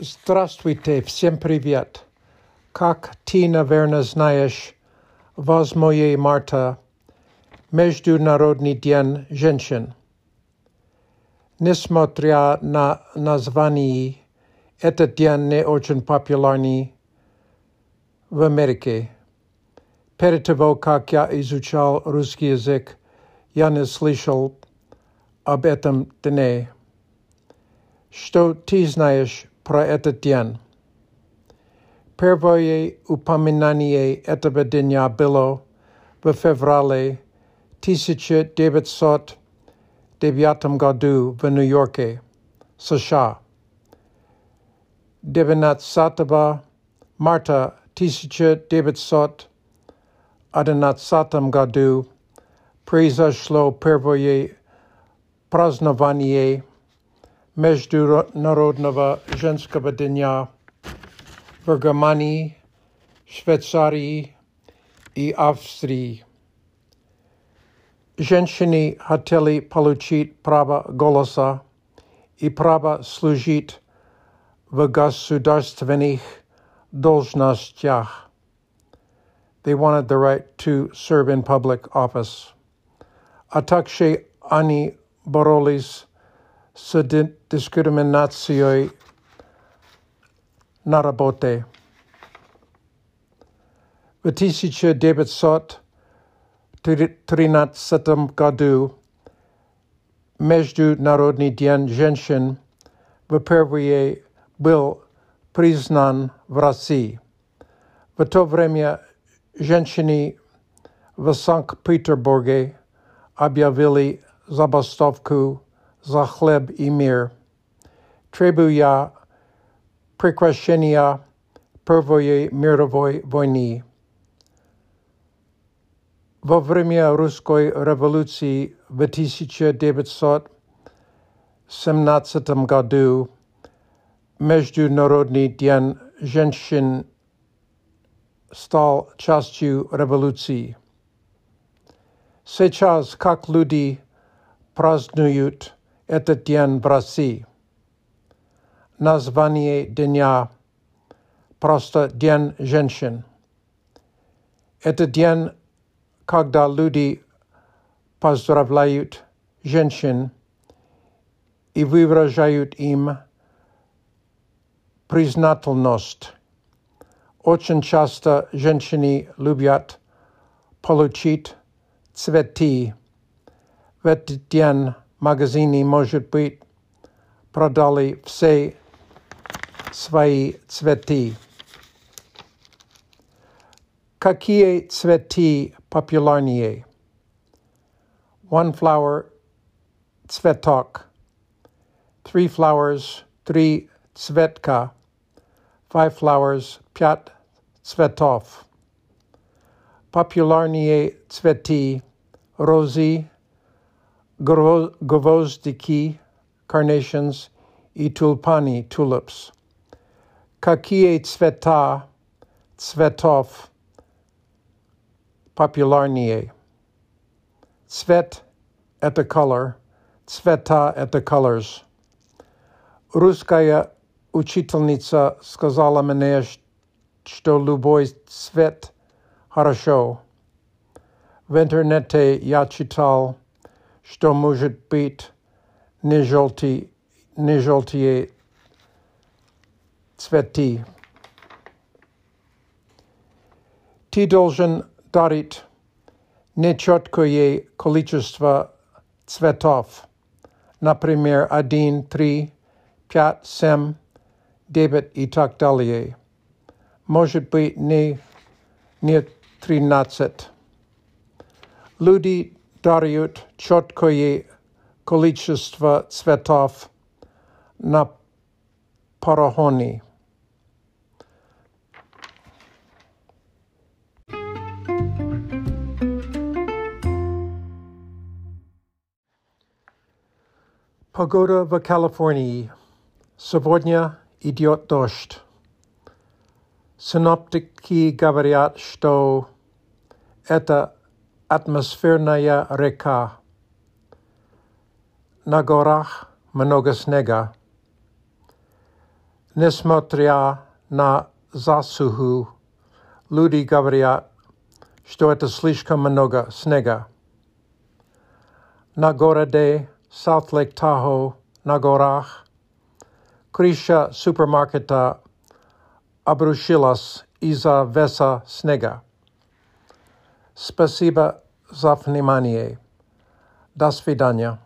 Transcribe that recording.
Здравствуйте, всем привет. Как ты, наверное, знаешь, возмое марта Международный день женщин. Несмотря на название, этот день не очень популярный в Америке. Перед того, как я изучал русский язык, я не слышал об этом дне. Что ты знаешь praetatien. Pervoye upaminanie etabedinya bilo befevrale tisicit debitsot debiatam gaudu venuyorke sasha. Devinat sataba marta tisicit debitsot adanat satam gadu prisa shlo pervoye praznavanie. Международного женского дня в Германии, Швейцарии и Австрии. Женщины хотели получить право голоса и право служить в государственных должностях. They wanted the right to serve in public office. А также они боролись с дискриминацией на работе. В 1913 году Международный день женщин впервые был признан в России. В то время женщины в Санкт-Петербурге объявили забастовку за хлеб и мир, требуя прекращения Первой мировой войны. Во время русской революции в 1917 году Международный день женщин стал частью революции. Сейчас, как люди празднуют этот день России. Название дня просто День женщин. Это день, когда люди поздравляют женщин и выражают им признательность. Очень часто женщины любят получить цветы в этот день магазине, может быть, продали все свои цветы. Какие цветы популярнее? One flower, цветок. Three flowers, три цветка. Five flowers, пять цветов. Популярнее цветы, розы, gvozdiki, carnations, и tulpani, tulips. Какие цвета, цветов популярнее? Цвет – это color, цвета – это colors. Русская учительница сказала мне, что любой цвет хорошо. В интернете я читал – что может быть не, желтый, не желтые цветы. Ты должен дарить нечеткое количество цветов, например, один, три, пять, семь, девять и так далее. Может быть, не, не тринадцать. Люди даруют четкое количество цветов на парахоне. Погода в Калифорнии. Сегодня идет дождь. Синоптики говорят, что это атмосферная река. На горах много снега. Несмотря на засуху, люди говорят, что это слишком много снега. На городе South Lake Tahoe на горах крыша супермаркета обрушилась из-за веса снега. Спасибо за внимание. До свидания.